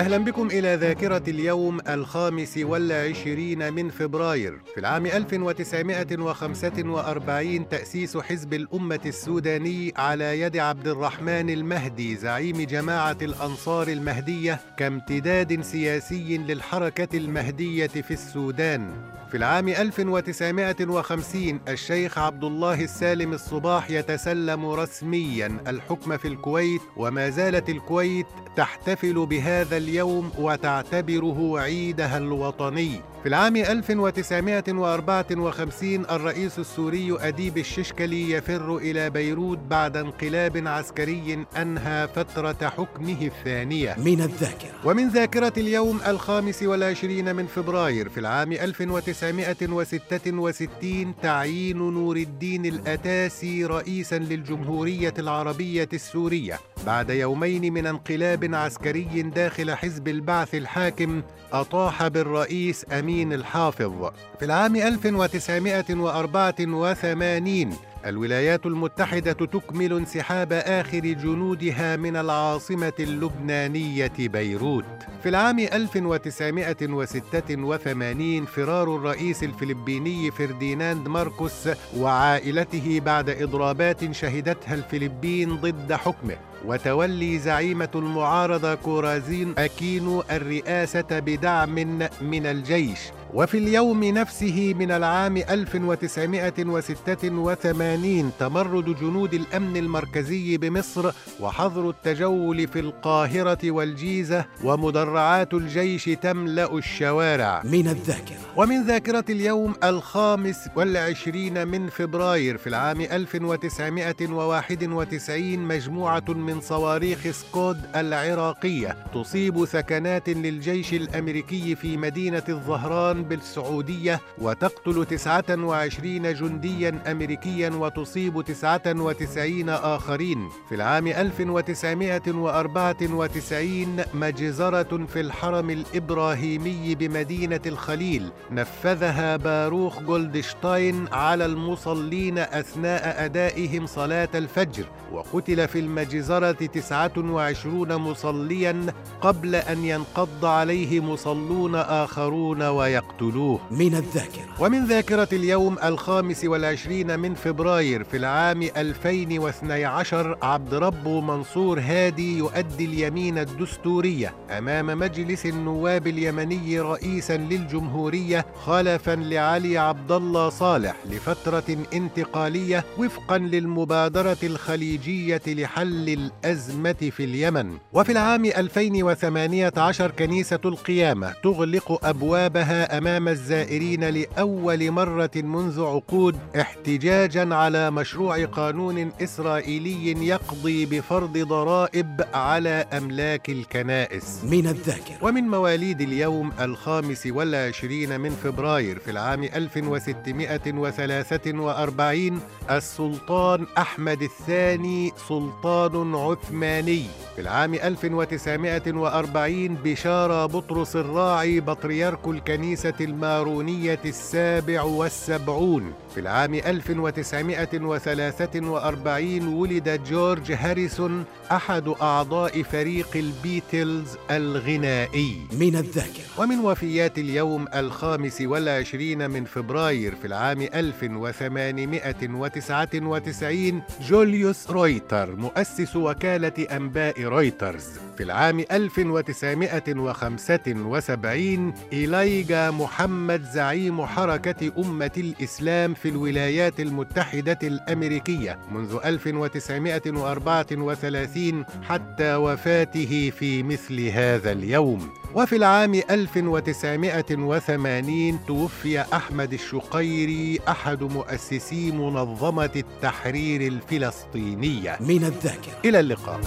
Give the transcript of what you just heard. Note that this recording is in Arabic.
أهلا بكم إلى ذاكرة اليوم الخامس والعشرين من فبراير. في العام 1945 تأسيس حزب الأمة السوداني على يد عبد الرحمن المهدي زعيم جماعة الأنصار المهدية كامتداد سياسي للحركة المهدية في السودان. في العام 1950 الشيخ عبد الله السالم الصباح يتسلم رسميا الحكم في الكويت وما زالت الكويت تحتفل بهذا اليوم وتعتبره عيدها الوطني. في العام 1954 الرئيس السوري أديب الششكلي يفر إلى بيروت بعد انقلاب عسكري أنهى فترة حكمه الثانية. من الذاكرة. ومن ذاكرة اليوم الخامس والعشرين من فبراير في العام 1966 تعيين نور الدين الأتاسي رئيسا للجمهورية العربية السورية. بعد يومين من انقلاب عسكري داخل حزب البعث الحاكم أطاح بالرئيس أمين الحافظ في العام 1984 الولايات المتحدة تكمل انسحاب آخر جنودها من العاصمة اللبنانية بيروت. في العام 1986 فرار الرئيس الفلبيني فرديناند ماركوس وعائلته بعد إضرابات شهدتها الفلبين ضد حكمه. وتولي زعيمة المعارضة كورازين أكينو الرئاسة بدعم من الجيش. وفي اليوم نفسه من العام 1986 تمرد جنود الأمن المركزي بمصر وحظر التجول في القاهرة والجيزة ومدرعات الجيش تملأ الشوارع. من الذاكرة. ومن ذاكرة اليوم الخامس والعشرين من فبراير في العام 1991 مجموعة من صواريخ سكود العراقية تصيب ثكنات للجيش الأمريكي في مدينة الظهران بالسعودية وتقتل 29 جنديا أمريكيا وتصيب 99 آخرين. في العام 1994 مجزرة في الحرم الإبراهيمي بمدينة الخليل نفذها باروخ جولدشتاين على المصلين أثناء أدائهم صلاة الفجر وقتل في المجزرة 29 مصليا قبل أن ينقض عليه مصلون آخرون ويقتلوه. من الذاكرة. ومن ذاكرة اليوم الخامس والعشرين من فبراير في العام 2012 عبد ربه منصور هادي يؤدي اليمين الدستورية أمام مجلس النواب اليمني رئيسا للجمهورية خلفا لعلي عبد الله صالح لفترة انتقالية وفقا للمبادرة الخليجية لحل الأزمة في اليمن. وفي العام 2018 كنيسة القيامة تغلق أبوابها أمام الزائرين لأول مرة منذ عقود احتجاجا على مشروع قانون إسرائيلي يقضي بفرض ضرائب على أملاك الكنائس. من الذاكرة. ومن مواليد اليوم الخامس والعشرين من فبراير في العام 1643 السلطان أحمد الثاني سلطان عثماني في العام 1940 بشارة بطرس الراعي بطريرك الكنيسة المارونية السابع والسبعون. في العام 1943 ولد جورج هاريسون أحد أعضاء فريق البيتلز الغنائي. من الذاكرة. ومن وفيات اليوم الخامس والعشرين من فبراير في العام 1899 جوليوس رويتر مؤسس وكالة أنباء رويترز. في العام 1975 إيلايجا محمد زعيم حركة أمة الإسلام في الولايات المتحدة الأمريكية منذ 1934 حتى وفاته في مثل هذا اليوم. وفي العام 1980 توفي أحمد الشقيري أحد مؤسسي منظمة التحرير الفلسطينية. من الذاكرة. إلى اللقاء.